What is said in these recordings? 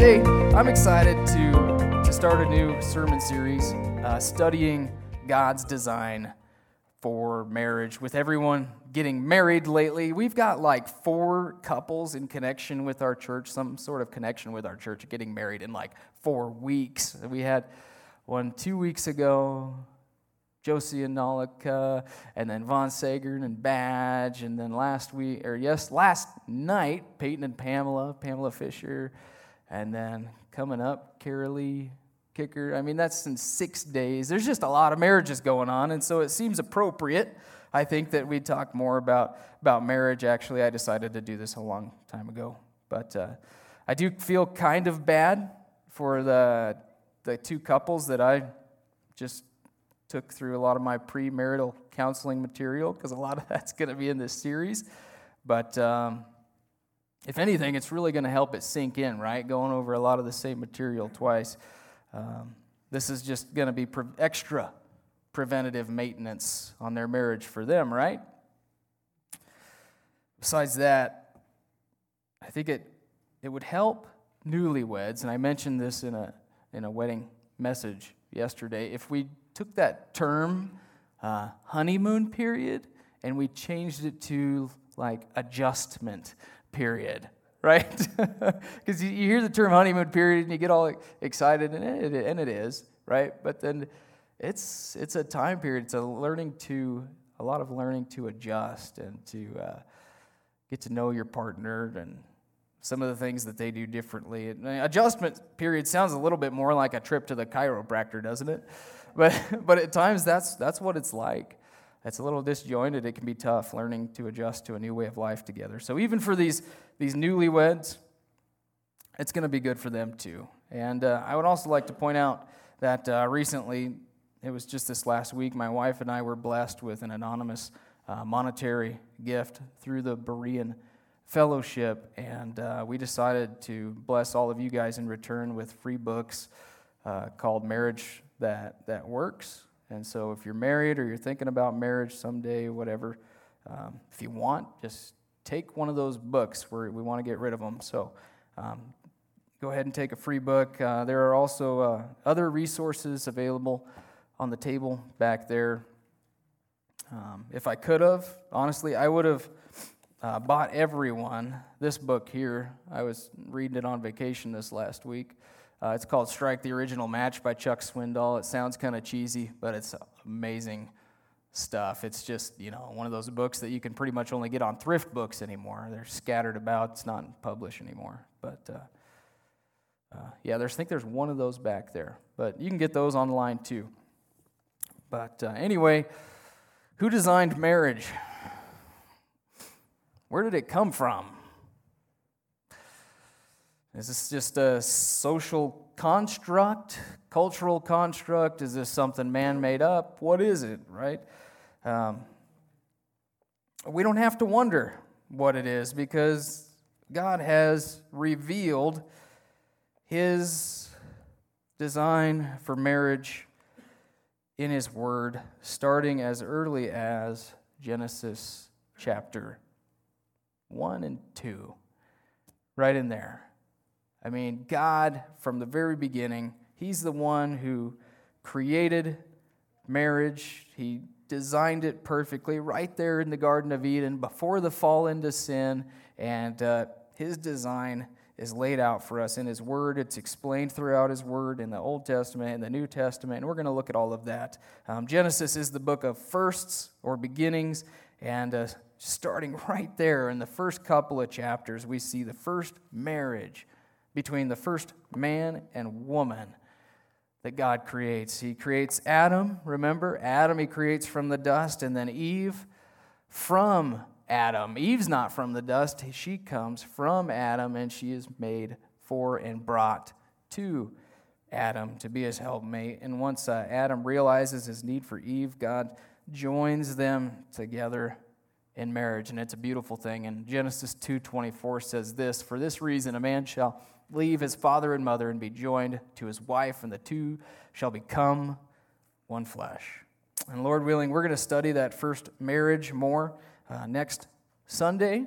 Today, I'm excited to, to start a new sermon series uh, studying God's design for marriage. With everyone getting married lately, we've got like four couples in connection with our church, some sort of connection with our church, getting married in like four weeks. We had one two weeks ago, Josie and Nolika, and then Von Sagern and Badge, and then last week, or yes, last night, Peyton and Pamela, Pamela Fisher, and then coming up, Carolee Kicker. I mean, that's in six days. There's just a lot of marriages going on, and so it seems appropriate, I think, that we talk more about, about marriage. Actually, I decided to do this a long time ago, but uh, I do feel kind of bad for the, the two couples that I just took through a lot of my premarital counseling material because a lot of that's going to be in this series. But um, if anything, it's really going to help it sink in, right? Going over a lot of the same material twice. Um, this is just going to be pre- extra preventative maintenance on their marriage for them, right? Besides that, I think it, it would help newlyweds, and I mentioned this in a, in a wedding message yesterday, if we took that term, uh, honeymoon period, and we changed it to like adjustment period, right? Because you hear the term honeymoon period and you get all excited, and it, and it is, right? But then it's it's a time period. It's a learning to a lot of learning to adjust and to uh, get to know your partner and some of the things that they do differently. Adjustment period sounds a little bit more like a trip to the chiropractor, doesn't it? But but at times that's that's what it's like it's a little disjointed. It can be tough learning to adjust to a new way of life together. So even for these, these newlyweds, it's going to be good for them too. And uh, I would also like to point out that uh, recently, it was just this last week, my wife and I were blessed with an anonymous uh, monetary gift through the Berean Fellowship. And uh, we decided to bless all of you guys in return with free books uh, called Marriage That, that Works and so, if you're married or you're thinking about marriage someday, whatever, um, if you want, just take one of those books. Where we want to get rid of them. So, um, go ahead and take a free book. Uh, there are also uh, other resources available on the table back there. Um, if I could have, honestly, I would have uh, bought everyone this book here. I was reading it on vacation this last week. Uh, it's called Strike the Original Match by Chuck Swindoll. It sounds kind of cheesy, but it's amazing stuff. It's just, you know, one of those books that you can pretty much only get on thrift books anymore. They're scattered about, it's not published anymore. But uh, uh, yeah, there's, I think there's one of those back there. But you can get those online too. But uh, anyway, who designed marriage? Where did it come from? Is this just a social construct, cultural construct? Is this something man made up? What is it, right? Um, we don't have to wonder what it is because God has revealed His design for marriage in His Word, starting as early as Genesis chapter 1 and 2. Right in there. I mean, God, from the very beginning, He's the one who created marriage. He designed it perfectly right there in the Garden of Eden before the fall into sin. And uh, His design is laid out for us in His Word. It's explained throughout His Word in the Old Testament and the New Testament. And we're going to look at all of that. Um, Genesis is the book of firsts or beginnings. And uh, starting right there in the first couple of chapters, we see the first marriage between the first man and woman that God creates. He creates Adam, remember? Adam he creates from the dust, and then Eve from Adam. Eve's not from the dust. She comes from Adam, and she is made for and brought to Adam to be his helpmate. And once uh, Adam realizes his need for Eve, God joins them together in marriage, and it's a beautiful thing. And Genesis 2:24 says this: "For this reason, a man shall leave his father and mother and be joined to his wife, and the two shall become one flesh." And Lord willing, we're going to study that first marriage more uh, next Sunday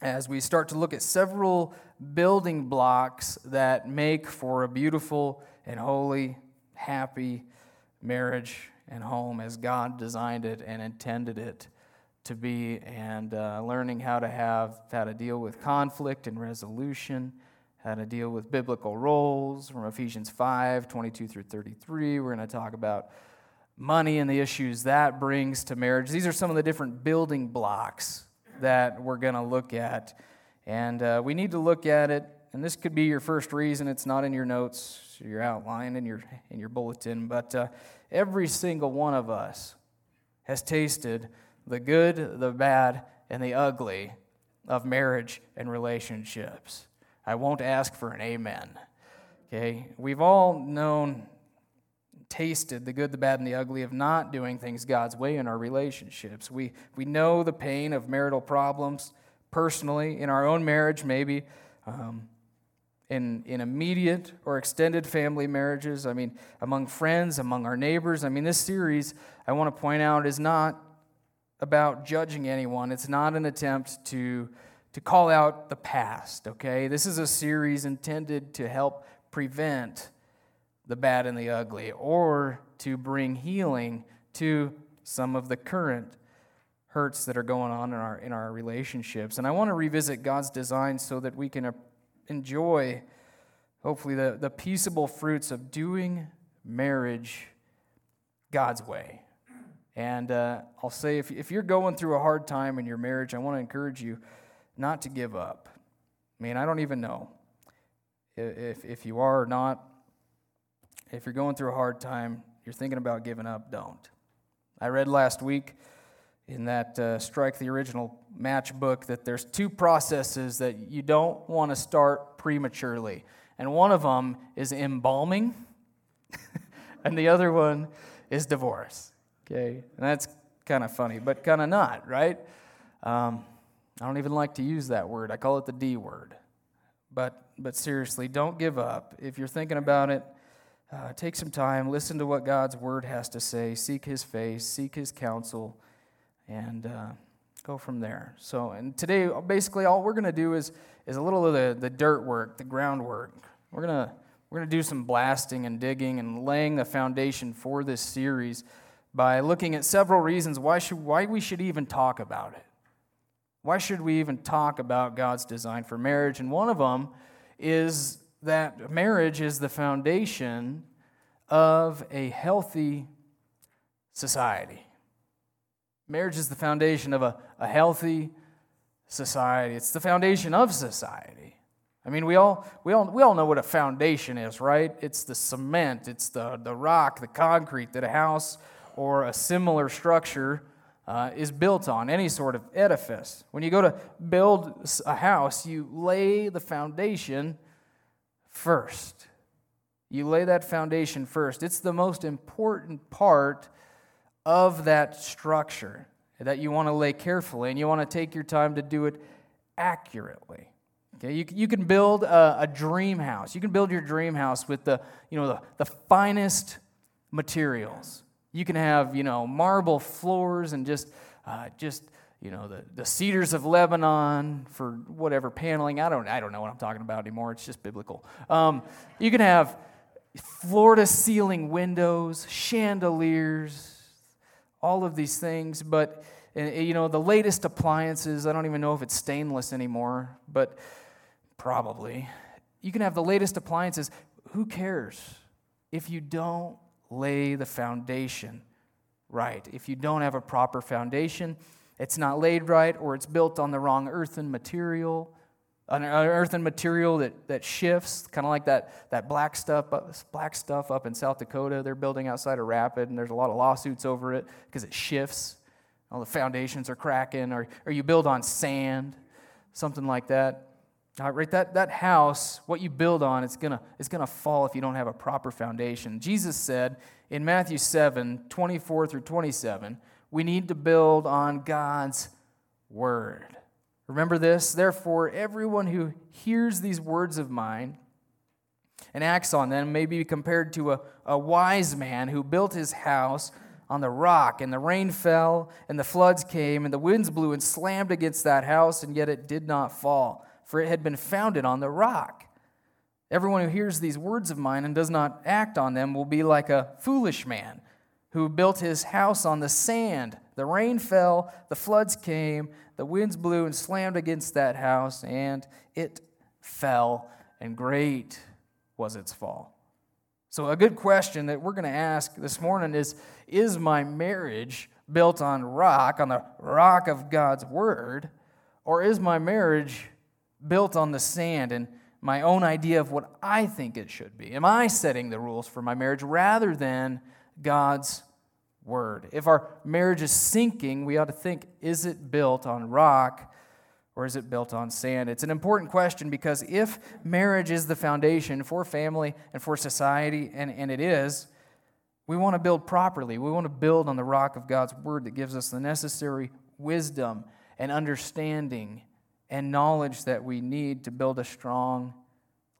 as we start to look at several building blocks that make for a beautiful and holy, happy marriage and home as God designed it and intended it to be, and uh, learning how to have how to deal with conflict and resolution, how to deal with biblical roles from Ephesians 5 22 through 33. We're going to talk about money and the issues that brings to marriage. These are some of the different building blocks that we're going to look at. And uh, we need to look at it, and this could be your first reason. It's not in your notes, your outline, in your, in your bulletin, but uh, every single one of us has tasted the good, the bad, and the ugly of marriage and relationships. I won't ask for an amen. Okay? We've all known, tasted the good, the bad, and the ugly of not doing things God's way in our relationships. We, we know the pain of marital problems personally, in our own marriage, maybe. Um, in, in immediate or extended family marriages, I mean, among friends, among our neighbors. I mean, this series, I want to point out, is not about judging anyone. It's not an attempt to, to call out the past, okay? This is a series intended to help prevent the bad and the ugly or to bring healing to some of the current hurts that are going on in our, in our relationships. And I want to revisit God's design so that we can enjoy, hopefully, the, the peaceable fruits of doing marriage God's way. And uh, I'll say if, if you're going through a hard time in your marriage, I want to encourage you not to give up. I mean, I don't even know if, if you are or not. If you're going through a hard time, you're thinking about giving up, don't. I read last week in that uh, Strike the Original Match book that there's two processes that you don't want to start prematurely. And one of them is embalming, and the other one is divorce. Okay, and that's kind of funny, but kind of not, right? Um, I don't even like to use that word. I call it the D word. But, but seriously, don't give up. If you're thinking about it, uh, take some time, listen to what God's word has to say, seek his face, seek his counsel, and uh, go from there. So, and today, basically, all we're going to do is, is a little of the, the dirt work, the groundwork. We're going to we're going to do some blasting and digging and laying the foundation for this series by looking at several reasons why, should, why we should even talk about it. Why should we even talk about God's design for marriage? And one of them is that marriage is the foundation of a healthy society. Marriage is the foundation of a, a healthy society, it's the foundation of society. I mean, we all, we, all, we all know what a foundation is, right? It's the cement, it's the, the rock, the concrete that a house or a similar structure uh, is built on, any sort of edifice. When you go to build a house, you lay the foundation first. You lay that foundation first. It's the most important part of that structure that you want to lay carefully, and you want to take your time to do it accurately. Okay, you, you can build a, a dream house. You can build your dream house with the, you know, the, the finest materials. You can have, you know, marble floors and just, uh, just, you know, the, the cedars of Lebanon for whatever paneling. I don't, I don't know what I'm talking about anymore. It's just biblical. Um, you can have floor to ceiling windows, chandeliers, all of these things. But, you know, the latest appliances, I don't even know if it's stainless anymore, but probably. You can have the latest appliances. Who cares if you don't lay the foundation right. If you don't have a proper foundation, it's not laid right or it's built on the wrong earthen material, an uh, earthen material that, that shifts, kind of like that, that black, stuff, uh, black stuff up in South Dakota. They're building outside of Rapid, and there's a lot of lawsuits over it because it shifts. all the foundations are cracking, or, or you build on sand, something like that. Uh, right, that, that house, what you build on, it's gonna, it's gonna fall if you don't have a proper foundation. Jesus said in Matthew 7 24 through 27, we need to build on God's word. Remember this? Therefore, everyone who hears these words of mine and acts on them may be compared to a, a wise man who built his house on the rock, and the rain fell, and the floods came, and the winds blew and slammed against that house, and yet it did not fall, for it had been founded on the rock. Everyone who hears these words of mine and does not act on them will be like a foolish man who built his house on the sand. The rain fell, the floods came, the winds blew and slammed against that house, and it fell, and great was its fall. So, a good question that we're going to ask this morning is Is my marriage built on rock, on the rock of God's word, or is my marriage built on the sand and my own idea of what I think it should be? Am I setting the rules for my marriage rather than God's word? If our marriage is sinking, we ought to think Is it built on rock or is it built on sand? It's an important question because if marriage is the foundation for family and for society, and, and it is, we want to build properly. We want to build on the rock of God's word that gives us the necessary wisdom and understanding and knowledge that we need to build a strong,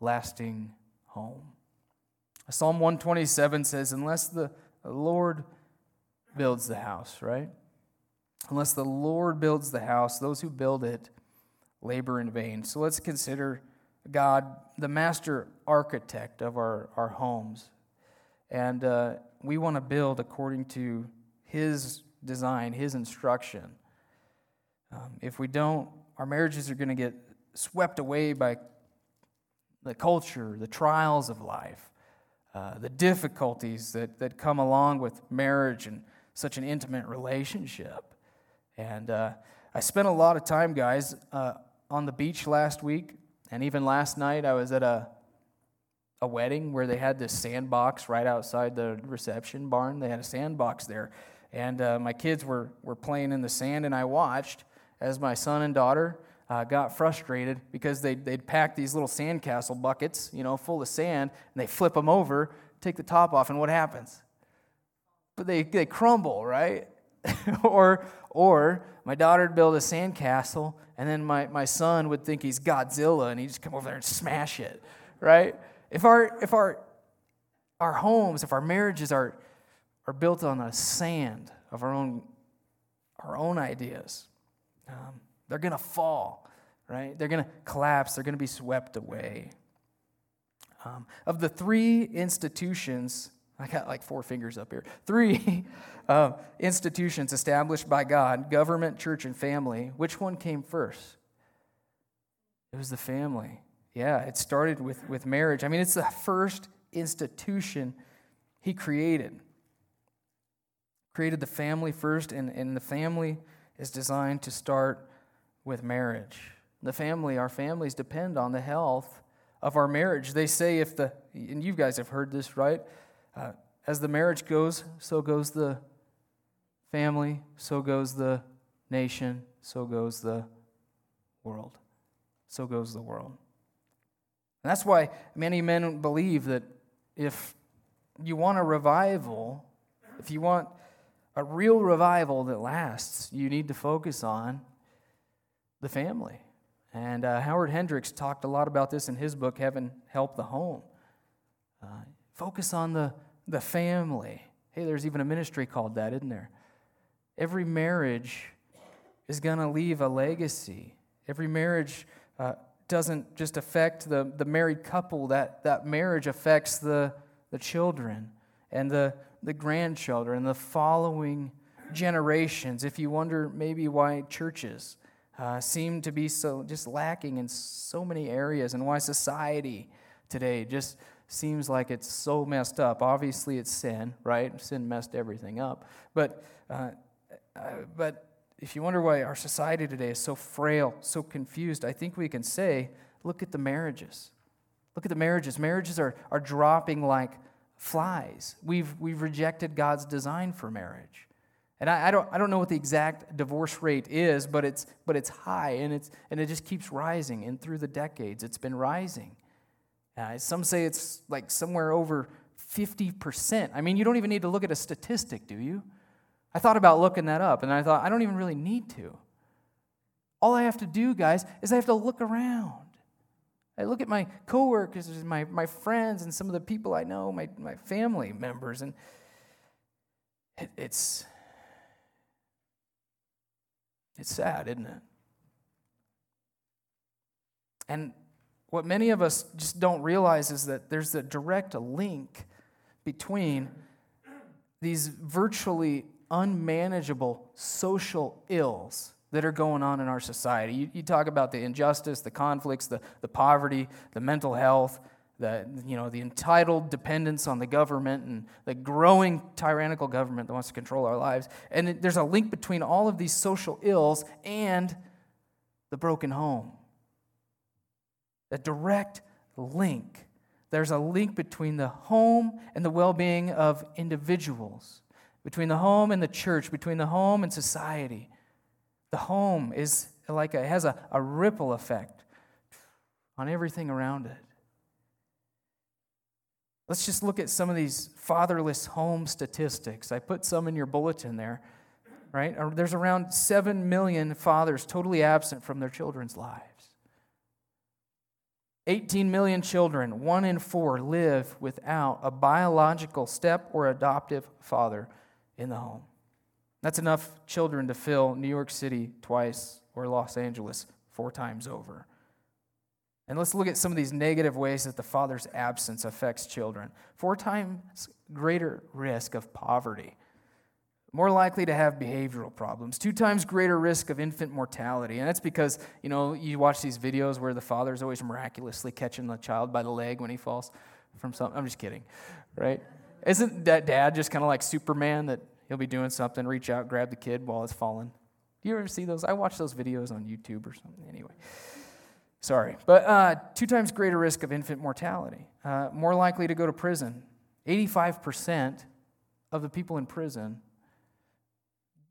lasting home. Psalm 127 says, Unless the Lord builds the house, right? Unless the Lord builds the house, those who build it labor in vain. So let's consider God the master architect of our, our homes. And uh, we want to build according to His design, His instruction. Um, if we don't, our marriages are going to get swept away by the culture, the trials of life, uh, the difficulties that, that come along with marriage and such an intimate relationship. And uh, I spent a lot of time, guys, uh, on the beach last week, and even last night, I was at a a wedding where they had this sandbox right outside the reception barn. They had a sandbox there, and uh, my kids were were playing in the sand, and I watched as my son and daughter uh, got frustrated because they'd, they'd pack these little sandcastle buckets, you know, full of sand, and they flip them over, take the top off, and what happens? But they, they crumble, right? or, or my daughter would build a sandcastle, and then my, my son would think he's Godzilla, and he'd just come over there and smash it, right? If our, if our, our homes, if our marriages are, are built on the sand of our own, our own ideas, um, they're going to fall, right? They're going to collapse, they're going to be swept away. Um, of the three institutions I got like four fingers up here. Three uh, institutions established by God government, church, and family. Which one came first? It was the family. Yeah, it started with, with marriage. I mean, it's the first institution he created. Created the family first, and, and the family is designed to start with marriage. The family, our families depend on the health of our marriage. They say if the, and you guys have heard this, right? Uh, as the marriage goes, so goes the family, so goes the nation, so goes the world. So goes the world. And that's why many men believe that if you want a revival, if you want a real revival that lasts, you need to focus on the family. And uh, Howard Hendricks talked a lot about this in his book, Heaven Help the Home. Uh, focus on the, the family. Hey, there's even a ministry called that, isn't there? Every marriage is going to leave a legacy. Every marriage uh, doesn't just affect the, the married couple, that, that marriage affects the, the children and the, the grandchildren, the following generations. If you wonder maybe why churches uh, seem to be so just lacking in so many areas and why society today just seems like it's so messed up. Obviously, it's sin, right? Sin messed everything up. But, uh, uh, but if you wonder why our society today is so frail, so confused, I think we can say, look at the marriages. Look at the marriages. Marriages are, are dropping like flies. We've, we've rejected God's design for marriage. And I, I, don't, I don't know what the exact divorce rate is, but it's, but it's high and, it's, and it just keeps rising. And through the decades, it's been rising. Uh, some say it's like somewhere over 50%. I mean, you don't even need to look at a statistic, do you? I thought about looking that up, and I thought, I don't even really need to. All I have to do, guys, is I have to look around. I look at my coworkers, my, my friends, and some of the people I know, my, my family members, and it, it's, it's sad, isn't it? And what many of us just don't realize is that there's a direct link between these virtually unmanageable social ills that are going on in our society. You, you, talk about the injustice, the conflicts, the, the poverty, the mental health, the, you know, the entitled dependence on the government and the growing tyrannical government that wants to control our lives. And there's a link between all of these social ills and the broken home. A direct link. There's a link between the home and the well being of individuals, between the home and the church, between the home and society. The home is like a, has a, a ripple effect on everything around it. Let's just look at some of these fatherless home statistics. I put some in your bulletin there, right? Uh, there's around 7 million fathers totally absent from their children's lives. 18 million children, one in four, live without a biological step or adoptive father in the home. That's enough children to fill New York City twice or Los Angeles four times over. And let's look at some of these negative ways that the father's absence affects children. Four times greater risk of poverty, more likely to have behavioral problems, two times greater risk of infant mortality. And that's because, you know, you watch these videos where the father is always miraculously catching the child by the leg when he falls from something. I'm just kidding, right? Isn't that dad just kind of like Superman that He'll be doing something, reach out, grab the kid while it's falling. Do you ever see those? I watch those videos on YouTube or something. Anyway, sorry. But uh, two times greater risk of infant mortality, uh, more likely to go to prison. 85% of the people in prison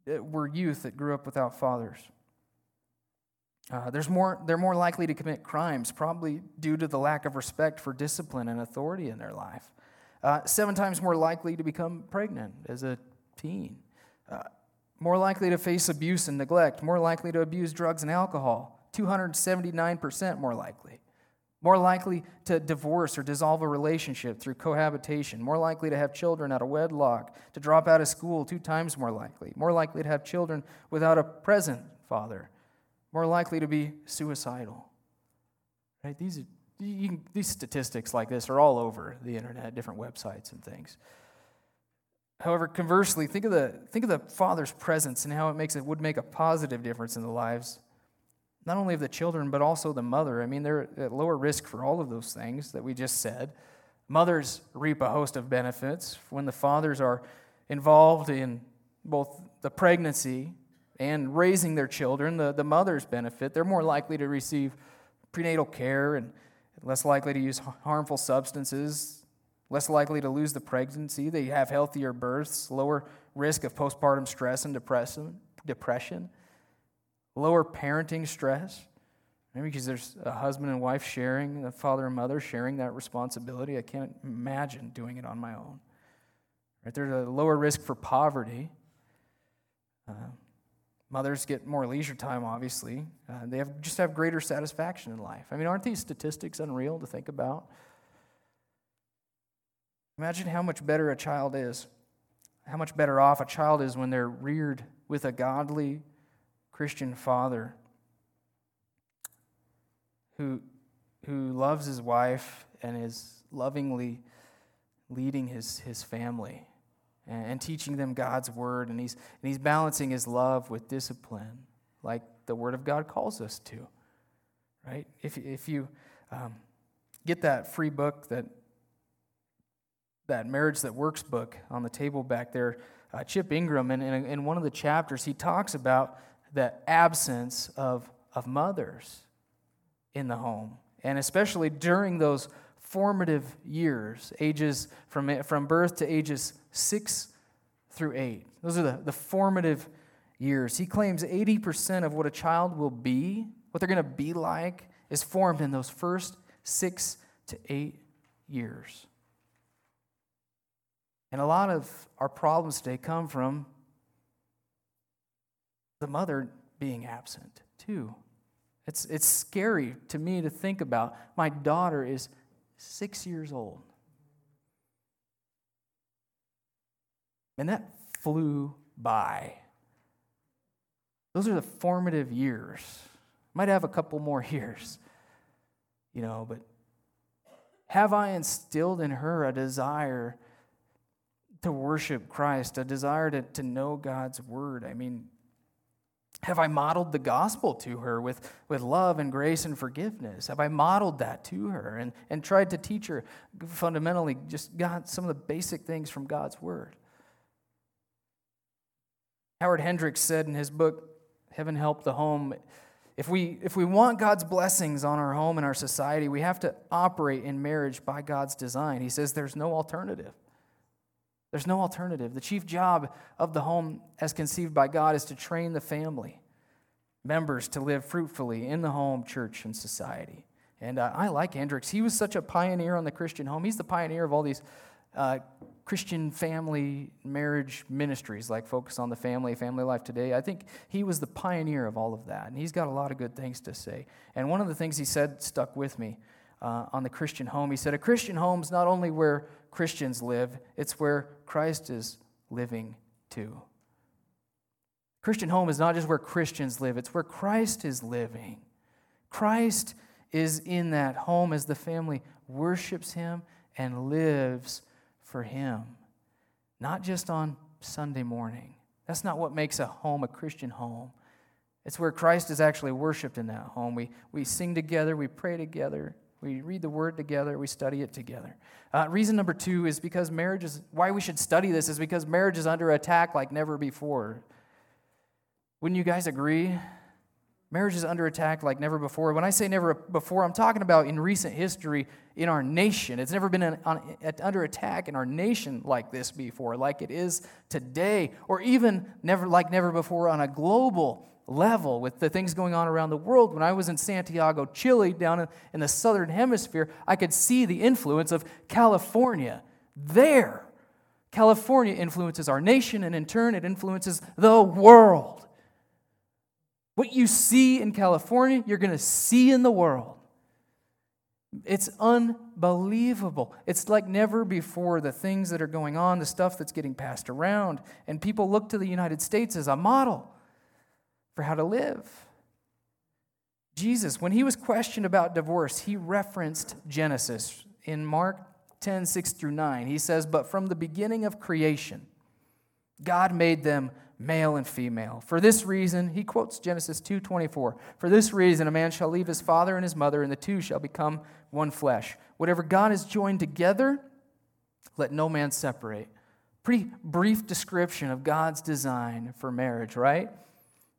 uh, were youth that grew up without fathers. Uh, there's more, they're more likely to commit crimes, probably due to the lack of respect for discipline and authority in their life. Uh, seven times more likely to become pregnant as a teen. Uh, more likely to face abuse and neglect, more likely to abuse drugs and alcohol, 279% more likely. More likely to divorce or dissolve a relationship through cohabitation, more likely to have children out of wedlock, to drop out of school, two times more likely. More likely to have children without a present father, more likely to be suicidal. Right? These, can, these statistics like this are all over the internet, different websites and things. However, conversely, think of the, think of the Father's presence and how it makes it would make a positive difference in the lives, not only of the children, but also the mother. I mean, they're at lower risk for all of those things that we just said. Mothers reap a host of benefits when the fathers are involved in both the pregnancy and raising their children. The, the mothers benefit. They're more likely to receive prenatal care and less likely to use harmful substances less likely to lose the pregnancy. They have healthier births, lower risk of postpartum stress and depression, lower parenting stress. Maybe because there's a husband and wife sharing, a father and mother sharing that responsibility. I can't imagine doing it on my own. Right? There's a lower risk for poverty. Uh, mothers get more leisure time, obviously. Uh, they have, just have greater satisfaction in life. I mean, aren't these statistics unreal to think about? Imagine how much better a child is, how much better off a child is when they're reared with a godly Christian father who, who loves his wife and is lovingly leading his, his family and, and teaching them God's word. And he's, and he's balancing his love with discipline, like the word of God calls us to. Right? If, if you um, get that free book that that Marriage That Works book on the table back there, uh, Chip Ingram, and in, in one of the chapters, he talks about the absence of, of mothers in the home. And especially during those formative years, ages from, from birth to ages 6 through 8. Those are the, the formative years. He claims 80% of what a child will be, what they're going to be like, is formed in those first six to eight years. And a lot of our problems today come from the mother being absent, too. It's, it's scary to me to think about. My daughter is six years old. And that flew by. Those are the formative years. Might have a couple more years, you know, but have I instilled in her a desire to worship Christ, a desire to, to know God's word? I mean, have I modeled the gospel to her with, with love and grace and forgiveness? Have I modeled that to her and, and tried to teach her fundamentally just God, some of the basic things from God's word? Howard Hendricks said in his book, Heaven Help the Home, if we, if we want God's blessings on our home and our society, we have to operate in marriage by God's design. He says there's no alternative. There's no alternative. The chief job of the home, as conceived by God, is to train the family members to live fruitfully in the home, church, and society. And uh, I like Hendricks. He was such a pioneer on the Christian home. He's the pioneer of all these uh, Christian family marriage ministries like Focus on the Family, Family Life Today. I think he was the pioneer of all of that, and he's got a lot of good things to say. And one of the things he said stuck with me uh, on the Christian home. He said, A Christian home is not only where Christians live, it's where Christ is living too. Christian home is not just where Christians live, it's where Christ is living. Christ is in that home as the family worships him and lives for Him, not just on Sunday morning. That's not what makes a home a Christian home. It's where Christ is actually worshiped in that home. We, we sing together, we pray together, we read the word together, we study it together. Uh, reason number two is because marriage is, why we should study this is because marriage is under attack like never before. Wouldn't you guys agree? Marriage is under attack like never before. When I say never before, I'm talking about in recent history in our nation. It's never been an, on, under attack in our nation like this before, like it is today, or even never like never before on a global level with the things going on around the world. When I was in Santiago, Chile, down in, the southern hemisphere, I could see the influence of California there. California influences our nation, and in turn, it influences the world. What you see in California, you're going to see in the world. It's unbelievable. It's like never before the things that are going on, the stuff that's getting passed around. And people look to the United States as a model for how to live. Jesus, when he was questioned about divorce, he referenced Genesis in Mark 10 6 through 9. He says, But from the beginning of creation, God made them male and female. For this reason, he quotes Genesis 2:24. For this reason a man shall leave his father and his mother and the two shall become one flesh. Whatever God has joined together, let no man separate. Pretty brief description of God's design for marriage, right?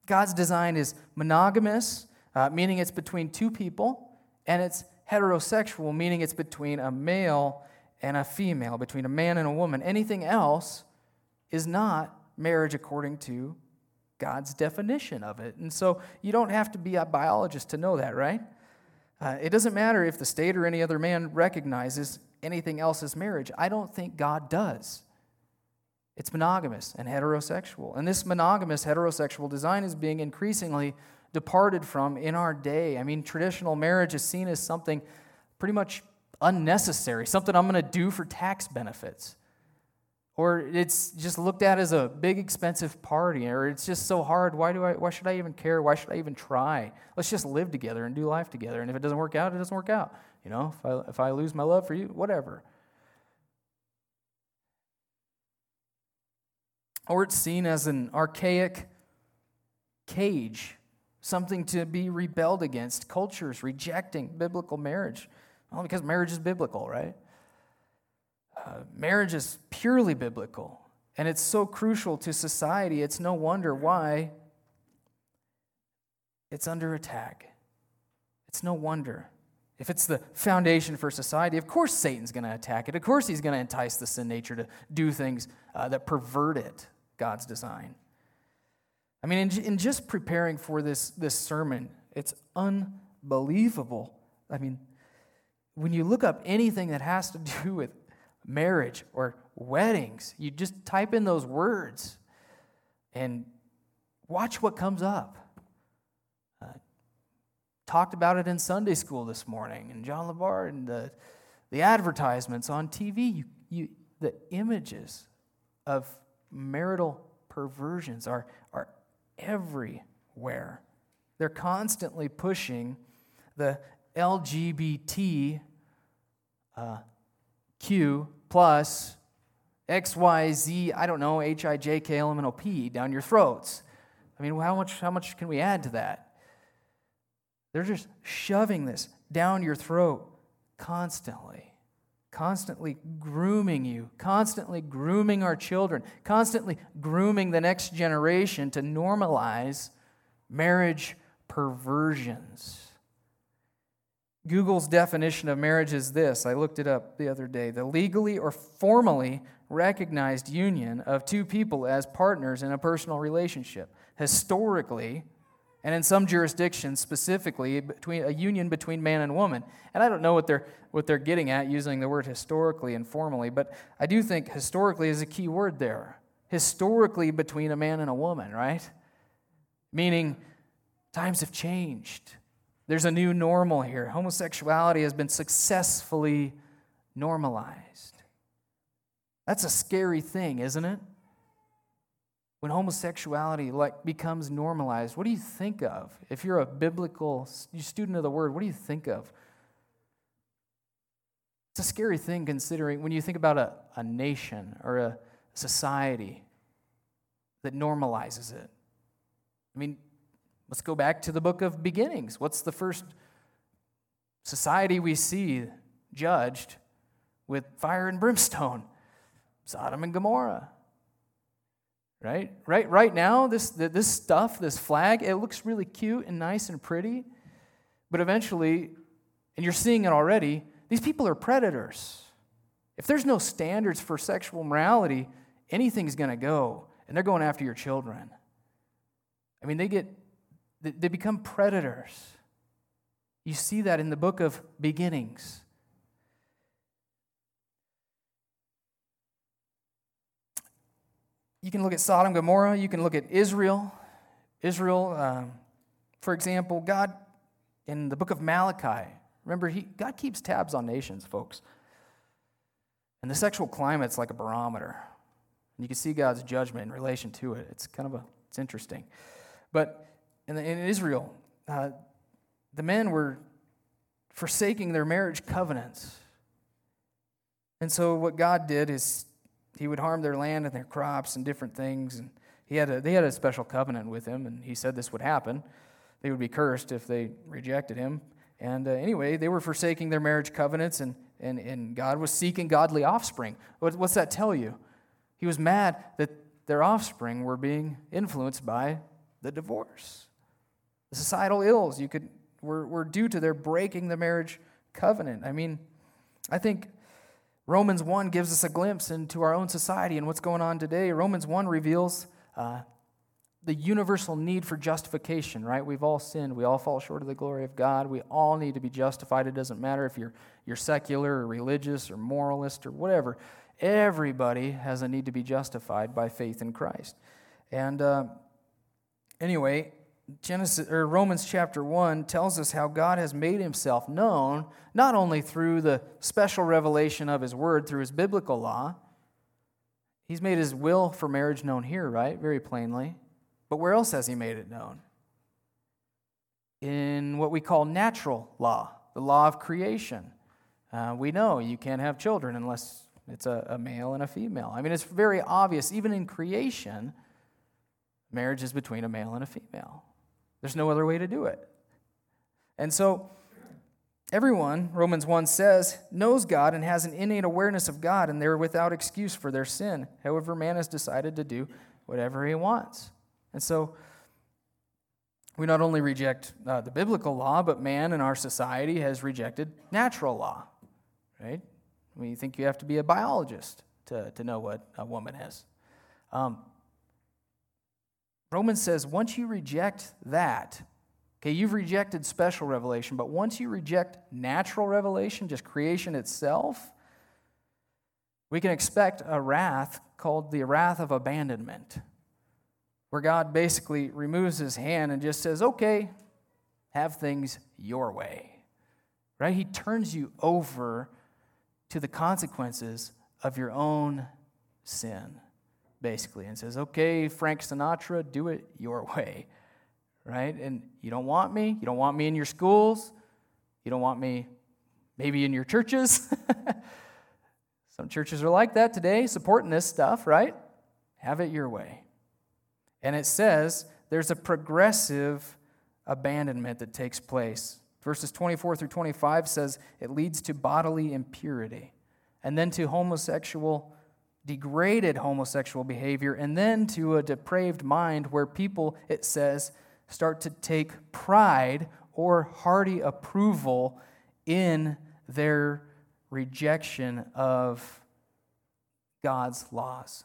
God's design is monogamous, uh, meaning it's between two people, and it's heterosexual, meaning it's between a male and a female, between a man and a woman. Anything else is not marriage according to God's definition of it. And so you don't have to be a biologist to know that, right? Uh, it doesn't matter if the state or any other man recognizes anything else as marriage. I don't think God does. It's monogamous and heterosexual. And this monogamous heterosexual design is being increasingly departed from in our day. I mean, traditional marriage is seen as something pretty much unnecessary, something I'm going to do for tax benefits. Or it's just looked at as a big expensive party or it's just so hard. Why do i why should i even care? Why should i even try? Let's just live together and do life together. And if it doesn't work out it doesn't work out. You know if i, if I lose my love for you whatever or it's seen as an archaic cage something to be rebelled against cultures rejecting biblical marriage well because marriage is biblical right uh, marriage is purely biblical, and it's so crucial to society. It's no wonder why it's under attack. It's no wonder. if it's the foundation for society, of course Satan's going to attack it. Of course he's going to entice the sin nature to do things uh, that pervert it, God's design. I mean, in, in just preparing for this, this sermon, it's unbelievable. I mean, when you look up anything that has to do with marriage or weddings, you just type in those words and watch what comes up. Uh, talked about it in Sunday school this morning, and John LeBar and the, the advertisements on TV. You, you, the images of marital perversions are, are everywhere. They're constantly pushing the LGBT uh, Q plus XYZ, I don't know, H I J K L M N O P down your throats. I mean, how much, how much can we add to that? They're just shoving this down your throat constantly, constantly grooming you, constantly grooming our children, constantly grooming the next generation to normalize marriage perversions. Google's definition of marriage is this I looked it up the other day the legally or formally recognized union of two people as partners in a personal relationship. Historically, and in some jurisdictions specifically, between a union between man and woman. And I don't know what they're, what they're getting at using the word historically and formally, but I do think historically is a key word there. Historically, between a man and a woman, right? Meaning, times have changed. There's a new normal here. Homosexuality has been successfully normalized. That's a scary thing, isn't it? When homosexuality like becomes normalized, what do you think of? If you're a biblical student of the word, what do you think of? It's a scary thing considering when you think about a, a nation or a society that normalizes it. I mean, Let's go back to the book of beginnings. What's the first society we see judged with fire and brimstone? Sodom and Gomorrah. Right? Right, right now, this, this stuff, this flag, it looks really cute and nice and pretty. But eventually, and you're seeing it already, these people are predators. If there's no standards for sexual morality, anything's going to go, and they're going after your children. I mean, they get they become predators. You see that in the book of beginnings. You can look at Sodom, and Gomorrah. You can look at Israel. Israel, um, for example, God in the book of Malachi. Remember, he, God keeps tabs on nations, folks. And the sexual climate's like a barometer. And you can see God's judgment in relation to it. It's kind of a, it's interesting. But in, the, in Israel, uh, the men were forsaking their marriage covenants. And so what God did is he would harm their land and their crops and different things. And he had a, they had a special covenant with him, and he said this would happen. They would be cursed if they rejected him. And uh, anyway, they were forsaking their marriage covenants, and, and, and God was seeking godly offspring. What, what's that tell you? He was mad that their offspring were being influenced by the divorce. The societal ills you could were, were due to their breaking the marriage covenant. I mean, I think Romans 1 gives us a glimpse into our own society and what's going on today. Romans 1 reveals uh, the universal need for justification, right? We've all sinned. We all fall short of the glory of God. We all need to be justified. It doesn't matter if you're, you're secular or religious or moralist or whatever. Everybody has a need to be justified by faith in Christ. And uh, anyway, Genesis or Romans chapter 1 tells us how God has made himself known not only through the special revelation of his word through his biblical law. He's made his will for marriage known here, right? Very plainly. But where else has he made it known? In what we call natural law, the law of creation. Uh, we know you can't have children unless it's a, a male and a female. I mean, it's very obvious, even in creation, marriage is between a male and a female. There's no other way to do it. And so, everyone, Romans 1 says, knows God and has an innate awareness of God, and they're without excuse for their sin. However, man has decided to do whatever he wants. And so, we not only reject uh, the biblical law, but man in our society has rejected natural law, right? I mean, you think you have to be a biologist to, to know what a woman is. Um, Romans says once you reject that, okay, you've rejected special revelation, but once you reject natural revelation, just creation itself, we can expect a wrath called the wrath of abandonment, where God basically removes his hand and just says, okay, have things your way. Right? He turns you over to the consequences of your own sin, basically, and says, okay, Frank Sinatra, do it your way. Right? And you don't want me. You don't want me in your schools. You don't want me maybe in your churches. Some churches are like that today, supporting this stuff, right? Have it your way. And it says there's a progressive abandonment that takes place. Verses 24 through 25 says it leads to bodily impurity, and then to homosexual, degraded homosexual behavior, and then to a depraved mind where people, it says, start to take pride or hearty approval in their rejection of God's laws.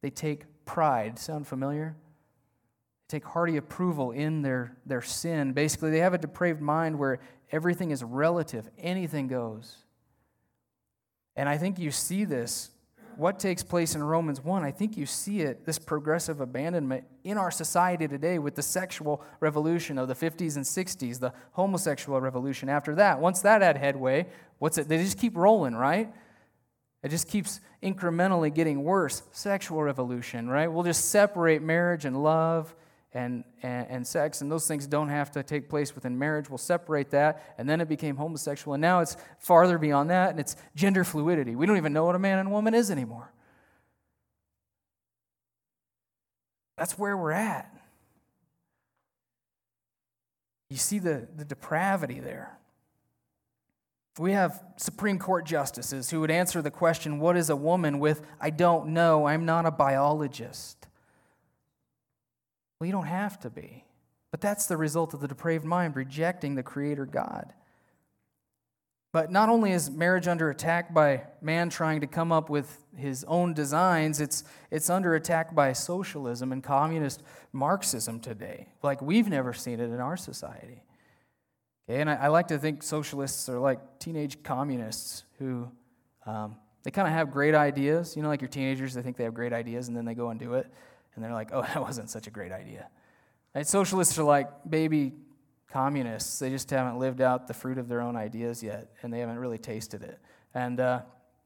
They take pride. Sound familiar? They take hearty approval in their, their sin. Basically, they have a depraved mind where everything is relative, anything goes. And I think you see this what takes place in Romans 1, I think you see it, this progressive abandonment in our society today with the sexual revolution of the 50s and 60s, the homosexual revolution after that. Once that had headway, what's it? They just keep rolling, right? It just keeps incrementally getting worse. Sexual revolution, right? We'll just separate marriage and love and, and, and, sex, and those things don't have to take place within marriage. We'll separate that, and then it became homosexual, and now it's farther beyond that, and it's gender fluidity. We don't even know what a man and woman is anymore. That's where we're at. You see the, the depravity there. We have Supreme Court justices who would answer the question, What is a woman? with, I don't know, I'm not a biologist. You don't have to be. But that's the result of the depraved mind rejecting the Creator God. But not only is marriage under attack by man trying to come up with his own designs, it's, it's under attack by socialism and communist Marxism today, like we've never seen it in our society. Okay, and I, I like to think socialists are like teenage communists who um, they kind of have great ideas. You know, like your teenagers, they think they have great ideas and then they go and do it and they're like, oh, that wasn't such a great idea. Right? Socialists are like baby communists. They just haven't lived out the fruit of their own ideas yet, and they haven't really tasted it. And uh,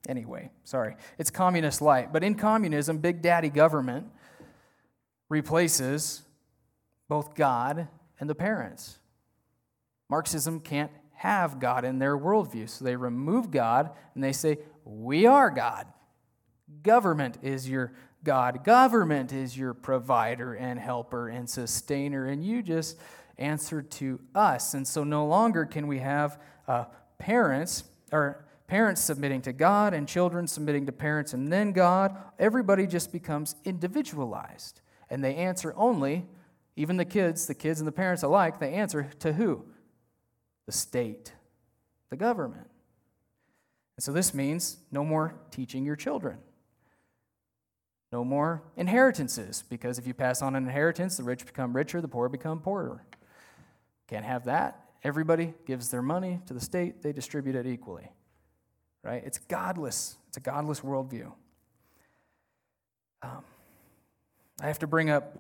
anyway, sorry. It's communist light. But in communism, big daddy government replaces both God and the parents. Marxism can't have God in their worldview, so they remove God and they say, We are God. Government is your God. Government is your provider and helper and sustainer, and you just answer to us. And so no longer can we have uh, parents or parents submitting to God and children submitting to parents and then God. Everybody just becomes individualized. And they answer only, even the kids, the kids and the parents alike, they answer to who? The state, the government. And so this means no more teaching your children. No more inheritances, because if you pass on an inheritance, the rich become richer, the poor become poorer. Can't have that. Everybody gives their money to the state, they distribute it equally. Right? It's godless. It's a godless worldview. Um, I have to bring up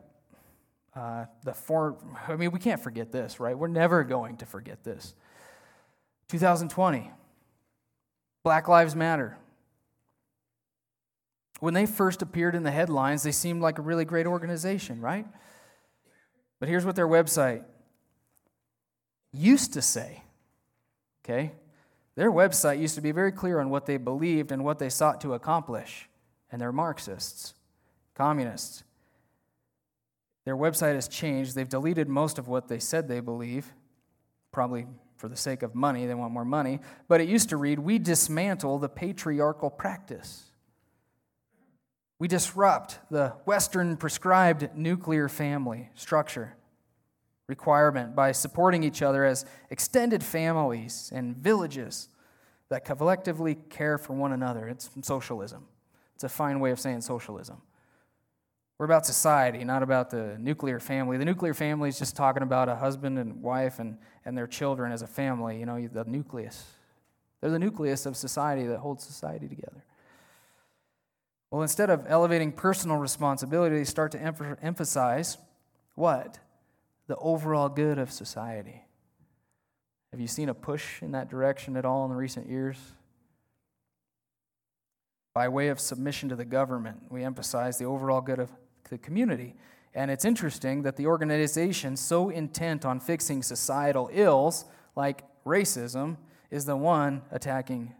uh, the four. I mean, we can't forget this, right? We're never going to forget this. 2020, Black Lives Matter. When they first appeared in the headlines, they seemed like a really great organization, right? But here's what their website used to say. Okay? Their website used to be very clear on what they believed and what they sought to accomplish. And they're Marxists, communists. Their website has changed. They've deleted most of what they said they believe, probably for the sake of money. They want more money. But it used to read We dismantle the patriarchal practice. We disrupt the Western prescribed nuclear family structure. requirement by supporting each other as extended families and villages that collectively care for one another. It's socialism. It's a fine way of saying socialism. We're about society, not about the nuclear family. The nuclear family is just talking about a husband and wife and, and their children as a family, you know, the nucleus. They're the nucleus of society that holds society together. Well, instead of elevating personal responsibility, they start to emphasize what? The overall good of society. Have you seen a push in that direction at all in the recent years? By way of submission to the government, we emphasize the overall good of the community. And it's interesting that the organization so intent on fixing societal ills like racism is the one attacking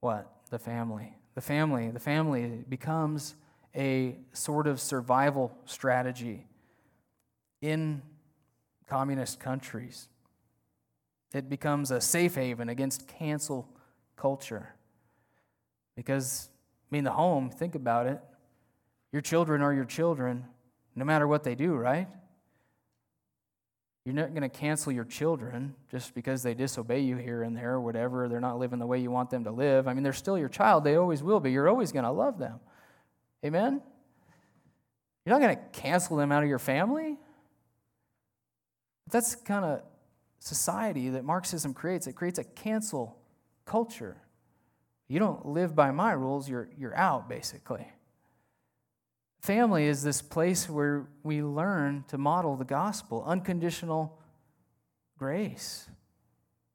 what? The family. The family. The family becomes a sort of survival strategy in communist countries. It becomes a safe haven against cancel culture. Because, I mean, the home, think about it. Your children are your children, no matter what they do, right? You're not going to cancel your children just because they disobey you here and there or whatever. They're not living the way you want them to live. I mean, they're still your child. They always will be. You're always going to love them. Amen? You're not going to cancel them out of your family. That's kind of society that Marxism creates. It creates a cancel culture. You don't live by my rules, you're, you're out, basically. Family is this place where we learn to model the gospel, unconditional grace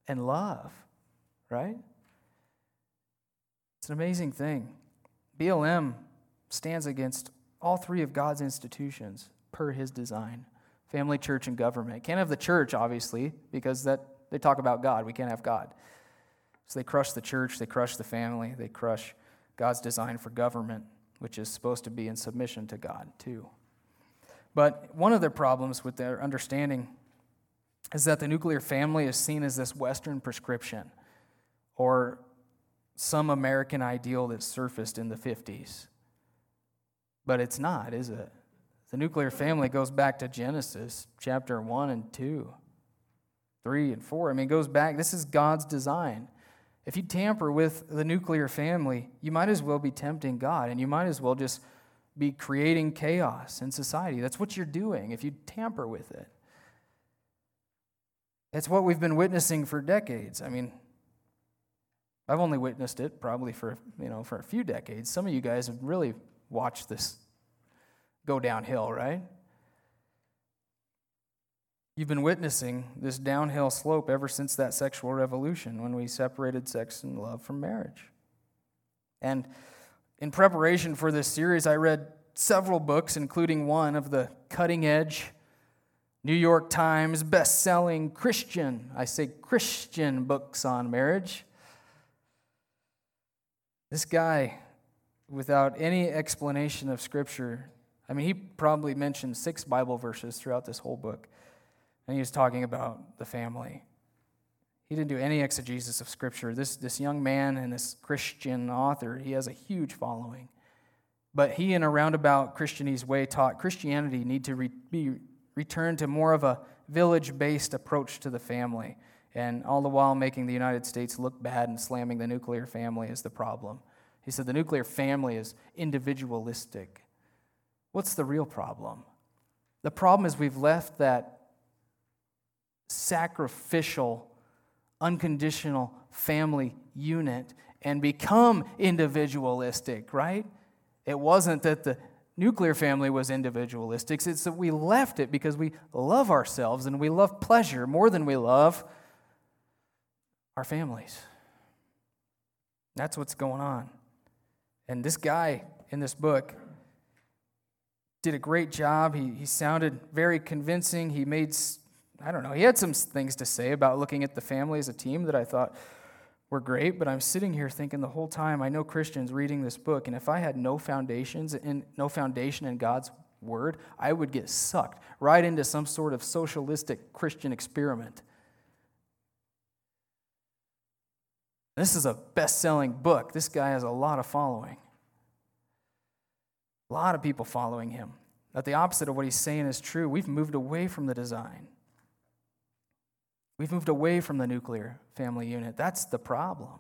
and love, right? It's an amazing thing. BLM stands against all three of God's institutions per his design family, church, and government. Can't have the church, obviously, because that they talk about God. We can't have God. So they crush the church, they crush the family, they crush God's design for government which is supposed to be in submission to God, too. But one of the problems with their understanding is that the nuclear family is seen as this Western prescription or some American ideal that surfaced in the 50s. But it's not, is it? The nuclear family goes back to Genesis chapter 1 and 2, 3 and 4. I mean, it goes back, this is God's design. If you tamper with the nuclear family, you might as well be tempting God and you might as well just be creating chaos in society. That's what you're doing if you tamper with it. It's what we've been witnessing for decades. I mean, I've only witnessed it probably for, you know, for a few decades. Some of you guys have really watched this go downhill, right? You've been witnessing this downhill slope ever since that sexual revolution when we separated sex and love from marriage. And in preparation for this series, I read several books, including one of the cutting edge New York Times best-selling Christian, I say Christian books on marriage. This guy, without any explanation of Scripture, I mean, he probably mentioned six Bible verses throughout this whole book and he was talking about the family. He didn't do any exegesis of Scripture. This, this young man and this Christian author, he has a huge following. But he, in a roundabout Christianese way, taught Christianity need to re, be returned to more of a village based approach to the family, and all the while making the United States look bad and slamming the nuclear family as the problem. He said the nuclear family is individualistic. What's the real problem? The problem is we've left that sacrificial, unconditional family unit and become individualistic, right? It wasn't that the nuclear family was individualistic, it's that we left it because we love ourselves and we love pleasure more than we love our families. That's what's going on. And this guy in this book did a great job. He, he sounded very convincing. He made I don't know, he had some things to say about looking at the family as a team that I thought were great, but I'm sitting here thinking the whole time I know Christians reading this book, and if I had no foundations in no foundation in God's word, I would get sucked right into some sort of socialistic Christian experiment. This is a best-selling book. This guy has a lot of following. A lot of people following him. that the opposite of what he's saying is true. We've moved away from the design. We've moved away from the nuclear family unit. That's the problem.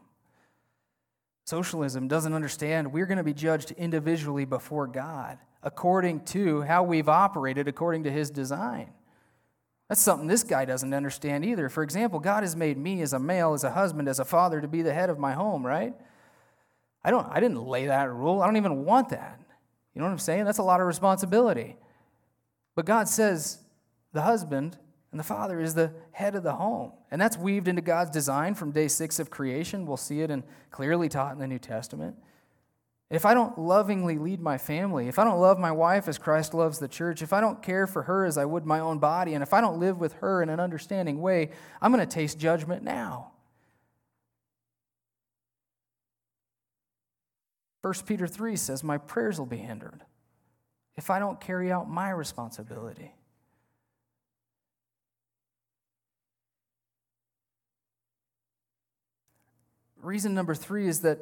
Socialism doesn't understand we're going to be judged individually before God according to how we've operated according to his design. That's something this guy doesn't understand either. For example, God has made me as a male, as a husband, as a father to be the head of my home, right? I don't I didn't lay that rule. I don't even want that. You know what I'm saying? That's a lot of responsibility. But God says the husband and the father is the head of the home. And that's weaved into God's design from day six of creation. We'll see it and clearly taught in the New Testament. If I don't lovingly lead my family, if I don't love my wife as Christ loves the church, if I don't care for her as I would my own body, and if I don't live with her in an understanding way, I'm going to taste judgment now. 1 Peter 3 says, My prayers will be hindered if I don't carry out my responsibility. Reason number three is that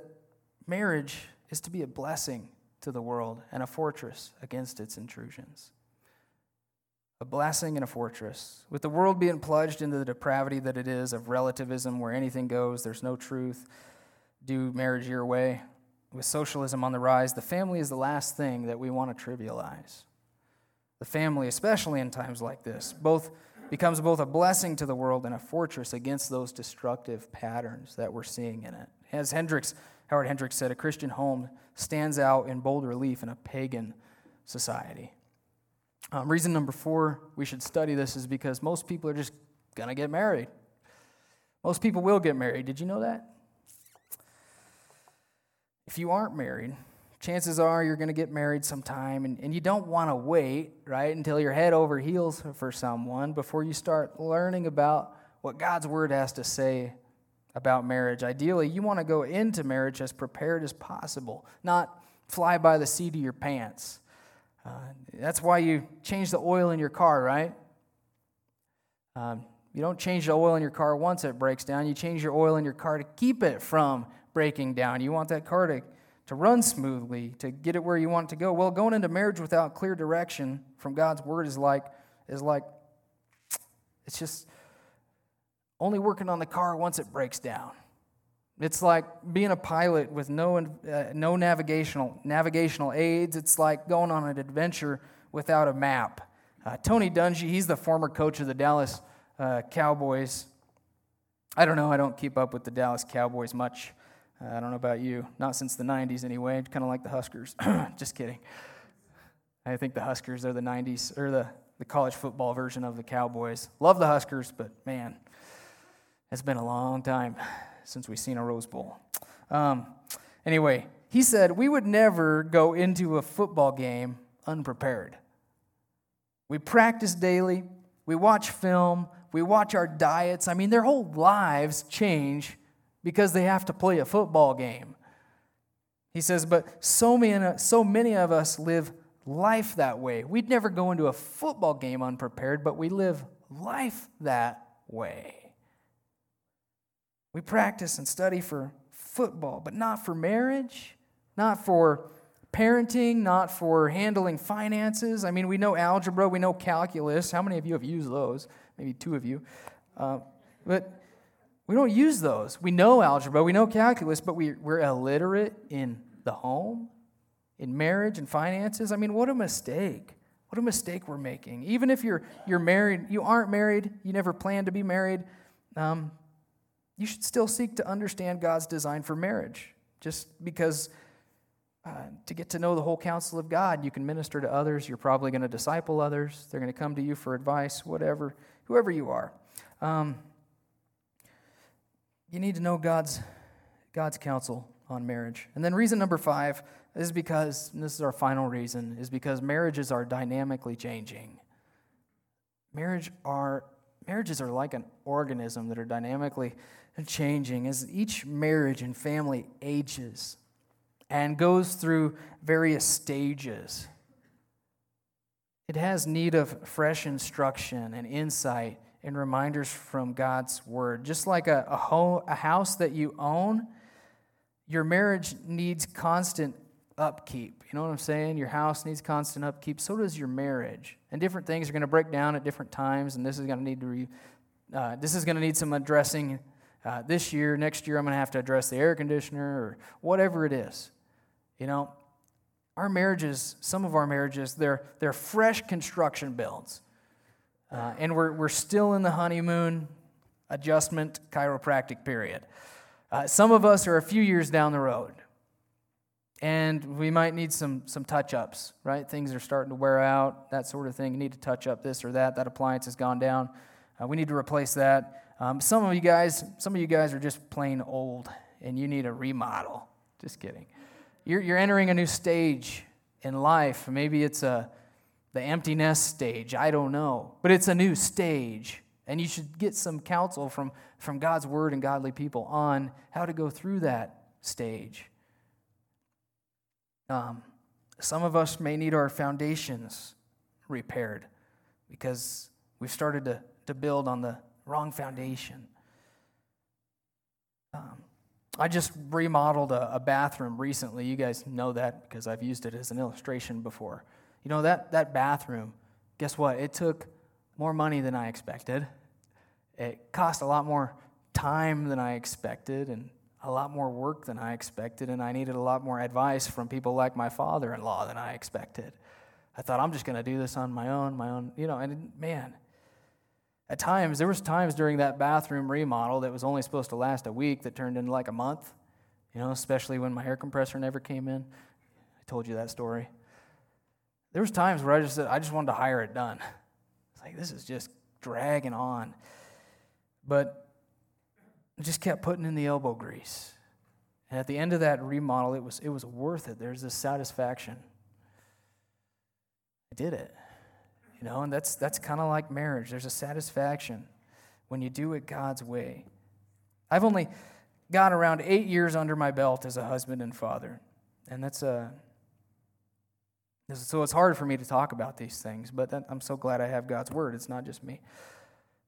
marriage is to be a blessing to the world and a fortress against its intrusions. A blessing and a fortress. With the world being plunged into the depravity that it is of relativism, where anything goes, there's no truth, do marriage your way. With socialism on the rise, the family is the last thing that we want to trivialize. The family, especially in times like this, both becomes both a blessing to the world and a fortress against those destructive patterns that we're seeing in it. As Hendricks Howard Hendricks said, a Christian home stands out in bold relief in a pagan society. Um, reason number four we should study this is because most people are just going to get married. Most people will get married. Did you know that? If you aren't married, chances are you're going to get married sometime, and, and you don't want to wait, right, until you're head over heels for someone before you start learning about what God's Word has to say about marriage. Ideally, you want to go into marriage as prepared as possible, not fly by the seat of your pants. Uh, that's why you change the oil in your car, right? Um, you don't change the oil in your car once it breaks down. You change your oil in your car to keep it from breaking down. You want that car to, to run smoothly, to get it where you want it to go. Well, going into marriage without clear direction from God's word is like, is like, it's just only working on the car once it breaks down. It's like being a pilot with no, uh, no navigational, navigational aids. It's like going on an adventure without a map. Uh, Tony Dungy, he's the former coach of the Dallas uh, Cowboys. I don't know, I don't keep up with the Dallas Cowboys much. Uh, I don't know about you. Not since the 90s, anyway. Kind of like the Huskers. Just kidding. I think the Huskers are the 90s, or the, the college football version of the Cowboys. Love the Huskers, but man, it's been a long time since we've seen a Rose Bowl. Um, anyway, he said, We would never go into a football game unprepared. We practice daily, we watch film, we watch our diets. I mean, their whole lives change because they have to play a football game. He says, But so many, so many of us live life that way. We'd never go into a football game unprepared, but we live life that way. We practice and study for football, but not for marriage, not for parenting, not for handling finances. I mean, we know algebra, we know calculus. How many of you have used those? Maybe two of you. Uh, but we don't use those. We know algebra, we know calculus, but we, we're illiterate in the home, in marriage and finances. I mean, what a mistake. What a mistake we're making. Even if you're, you're married, you aren't married, you never plan to be married, um, you should still seek to understand God's design for marriage. Just because uh, to get to know the whole counsel of God, you can minister to others. You're probably going to disciple others. They're going to come to you for advice, whatever, whoever you are. Um, you need to know God's, God's counsel on marriage. And then reason number five is because, this is our final reason, is because marriages are dynamically changing. Marriage are, marriages are like an organism that are dynamically changing as each marriage and family ages and goes through various stages. It has need of fresh instruction and insight and reminders from God's word. Just like a, a, a house that you own, your marriage needs constant upkeep. You know what I'm saying? Your house needs constant upkeep. So does your marriage. And different things are going to break down at different times, and this is going to need to re, uh, this is going to need some addressing uh, this year. Next year, I'm going to have to address the air conditioner or whatever it is. You know, our marriages, some of our marriages, they're they're fresh construction builds, uh, and we're we're still in the honeymoon adjustment chiropractic period. Uh, some of us are a few years down the road. And we might need some some touch ups right? Things are starting to wear out that sort of thing. You need to touch up this or that. That appliance has gone down. Uh, we need to replace that. Um, some of you guys some of you guys are just plain old and you need a remodel. Just kidding. You're, you're entering a new stage in life. Maybe it's a the empty nest stage i don't know but it's a new stage and you should get some counsel from from god's word and godly people on how to go through that stage um, some of us may need our foundations repaired because we've started to, to build on the wrong foundation. Um, I just remodeled a, a, bathroom recently. You guys know that because I've used it as an illustration before. You know, that, that bathroom, guess what? It took more money than I expected. It cost a lot more time than I expected, and a lot more work than I expected, and I needed a lot more advice from people like my father in law than I expected. I thought, I'm just going to do this on my own, my own, you know, and man, at times, there was times during that bathroom remodel that was only supposed to last a week that turned into like a month, you know, especially when my air compressor never came in. I told you that story. There was times where I just said, I just wanted to hire it done. It's like, this is just dragging on. But I just kept putting in the elbow grease. And at the end of that remodel, it was, it was worth it. There's this satisfaction. I did it. You know, and that's, that's kind of like marriage. There's a satisfaction when you do it God's way. I've only got around eight years under my belt as a husband and father. And that's a. So it's hard for me to talk about these things, but I'm so glad I have God's word. It's not just me.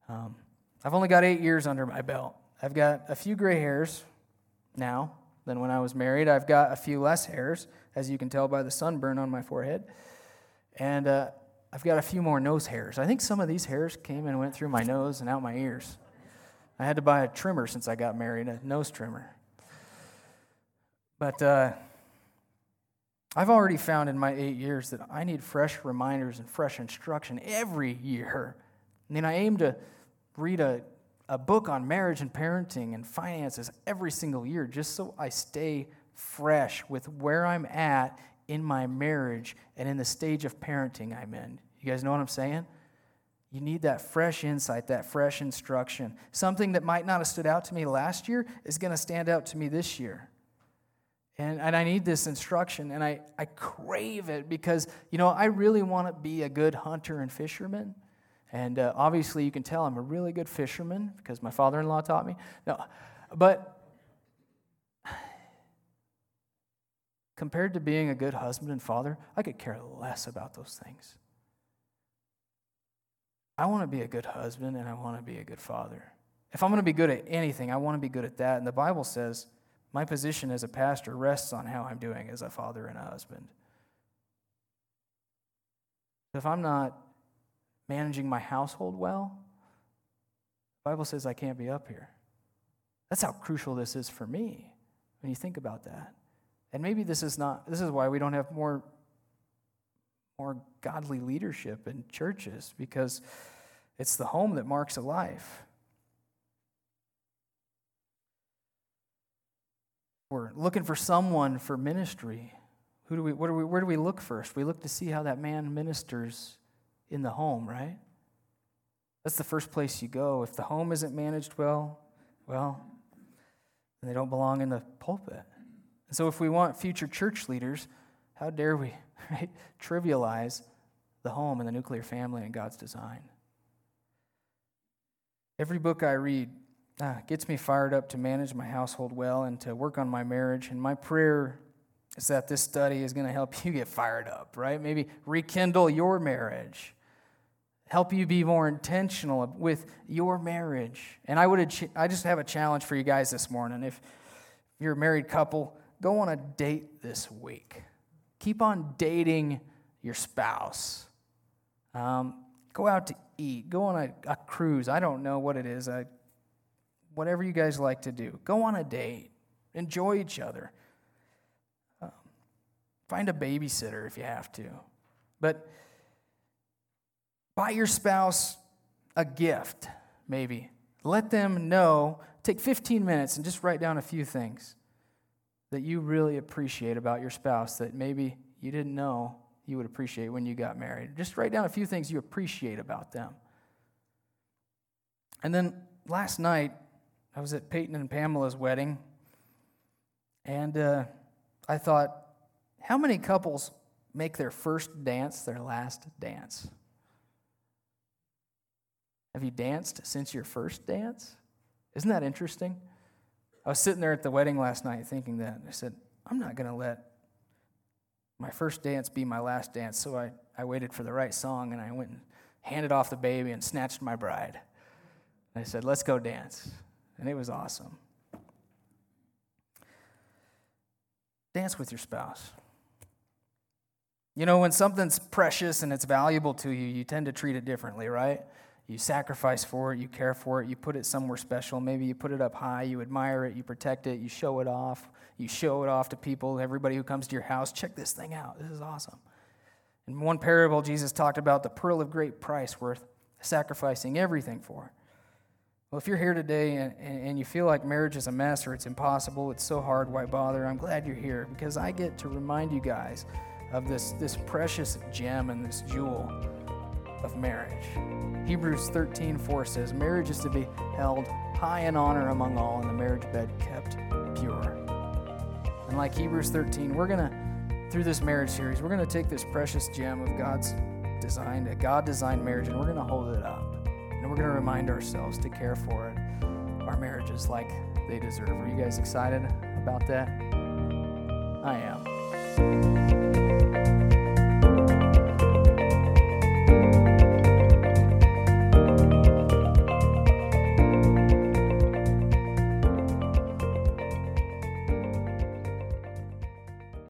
Um, I've only got eight years under my belt. I've got a few gray hairs now than when I was married. I've got a few less hairs, as you can tell by the sunburn on my forehead. And uh, I've got a few more nose hairs. I think some of these hairs came and went through my nose and out my ears. I had to buy a trimmer since I got married, a nose trimmer. But uh, I've already found in my eight years that I need fresh reminders and fresh instruction every year. I mean, I aim to read a a book on marriage and parenting and finances every single year just so I stay fresh with where I'm at in my marriage and in the stage of parenting I'm in. You guys know what I'm saying? You need that fresh insight, that fresh instruction. Something that might not have stood out to me last year is going to stand out to me this year. And, and I need this instruction, and I, I crave it because, you know, I really want to be a good hunter and fisherman. And uh, obviously, you can tell I'm a really good fisherman because my father in law taught me. No, but compared to being a good husband and father, I could care less about those things. I want to be a good husband and I want to be a good father. If I'm going to be good at anything, I want to be good at that. And the Bible says my position as a pastor rests on how I'm doing as a father and a husband. If I'm not managing my household well, the Bible says I can't be up here. That's how crucial this is for me when you think about that. And maybe this is not this is why we don't have more more godly leadership in churches because it's the home that marks a life. We're looking for someone for ministry. Who do we, do we, where do we look first? We look to see how that man ministers in the home, right? That's the first place you go. If the home isn't managed well, well, then they don't belong in the pulpit. And so if we want future church leaders, how dare we right, trivialize the home and the nuclear family and God's design? Every book I read ah, gets me fired up to manage my household well and to work on my marriage. And my prayer is that this study is going to help you get fired up, right? Maybe rekindle your marriage help you be more intentional with your marriage. And I would I just have a challenge for you guys this morning. If you're a married couple, go on a date this week. Keep on dating your spouse. Um, go out to eat. Go on a, a, cruise. I don't know what it is. I, whatever you guys like to do. Go on a date. Enjoy each other. Um, find a babysitter if you have to. But buy your spouse a gift, maybe. Let them know. Take 15 minutes and just write down a few things that you really appreciate about your spouse that maybe you didn't know you would appreciate when you got married. Just write down a few things you appreciate about them. And then last night, I was at Peyton and Pamela's wedding, and uh, I thought, how many couples make their first dance their last dance? Have you danced since your first dance? Isn't that interesting? I was sitting there at the wedding last night thinking that. I said, I'm not going to let my first dance be my last dance. So I, I waited for the right song and I went and handed off the baby and snatched my bride. And I said, Let's go dance. And it was awesome. Dance with your spouse. You know, when something's precious and it's valuable to you, you tend to treat it differently, right? You sacrifice for it, you care for it, you put it somewhere special. Maybe you put it up high, you admire it, you protect it, you show it off. You show it off to people, everybody who comes to your house. Check this thing out. This is awesome. In one parable, Jesus talked about the pearl of great price worth sacrificing everything for. Well, if you're here today and, and you feel like marriage is a mess or it's impossible, it's so hard, why bother? I'm glad you're here because I get to remind you guys of this, this precious gem and this jewel of marriage. Hebrews 13 4 says, Marriage is to be held high in honor among all, and the marriage bed kept pure. And like Hebrews 13, we're going to, through this marriage series, we're going to take this precious gem of God's design, a God designed marriage, and we're going to hold it up. We're going to remind ourselves to care for it, our marriages like they deserve. Are you guys excited about that? I am.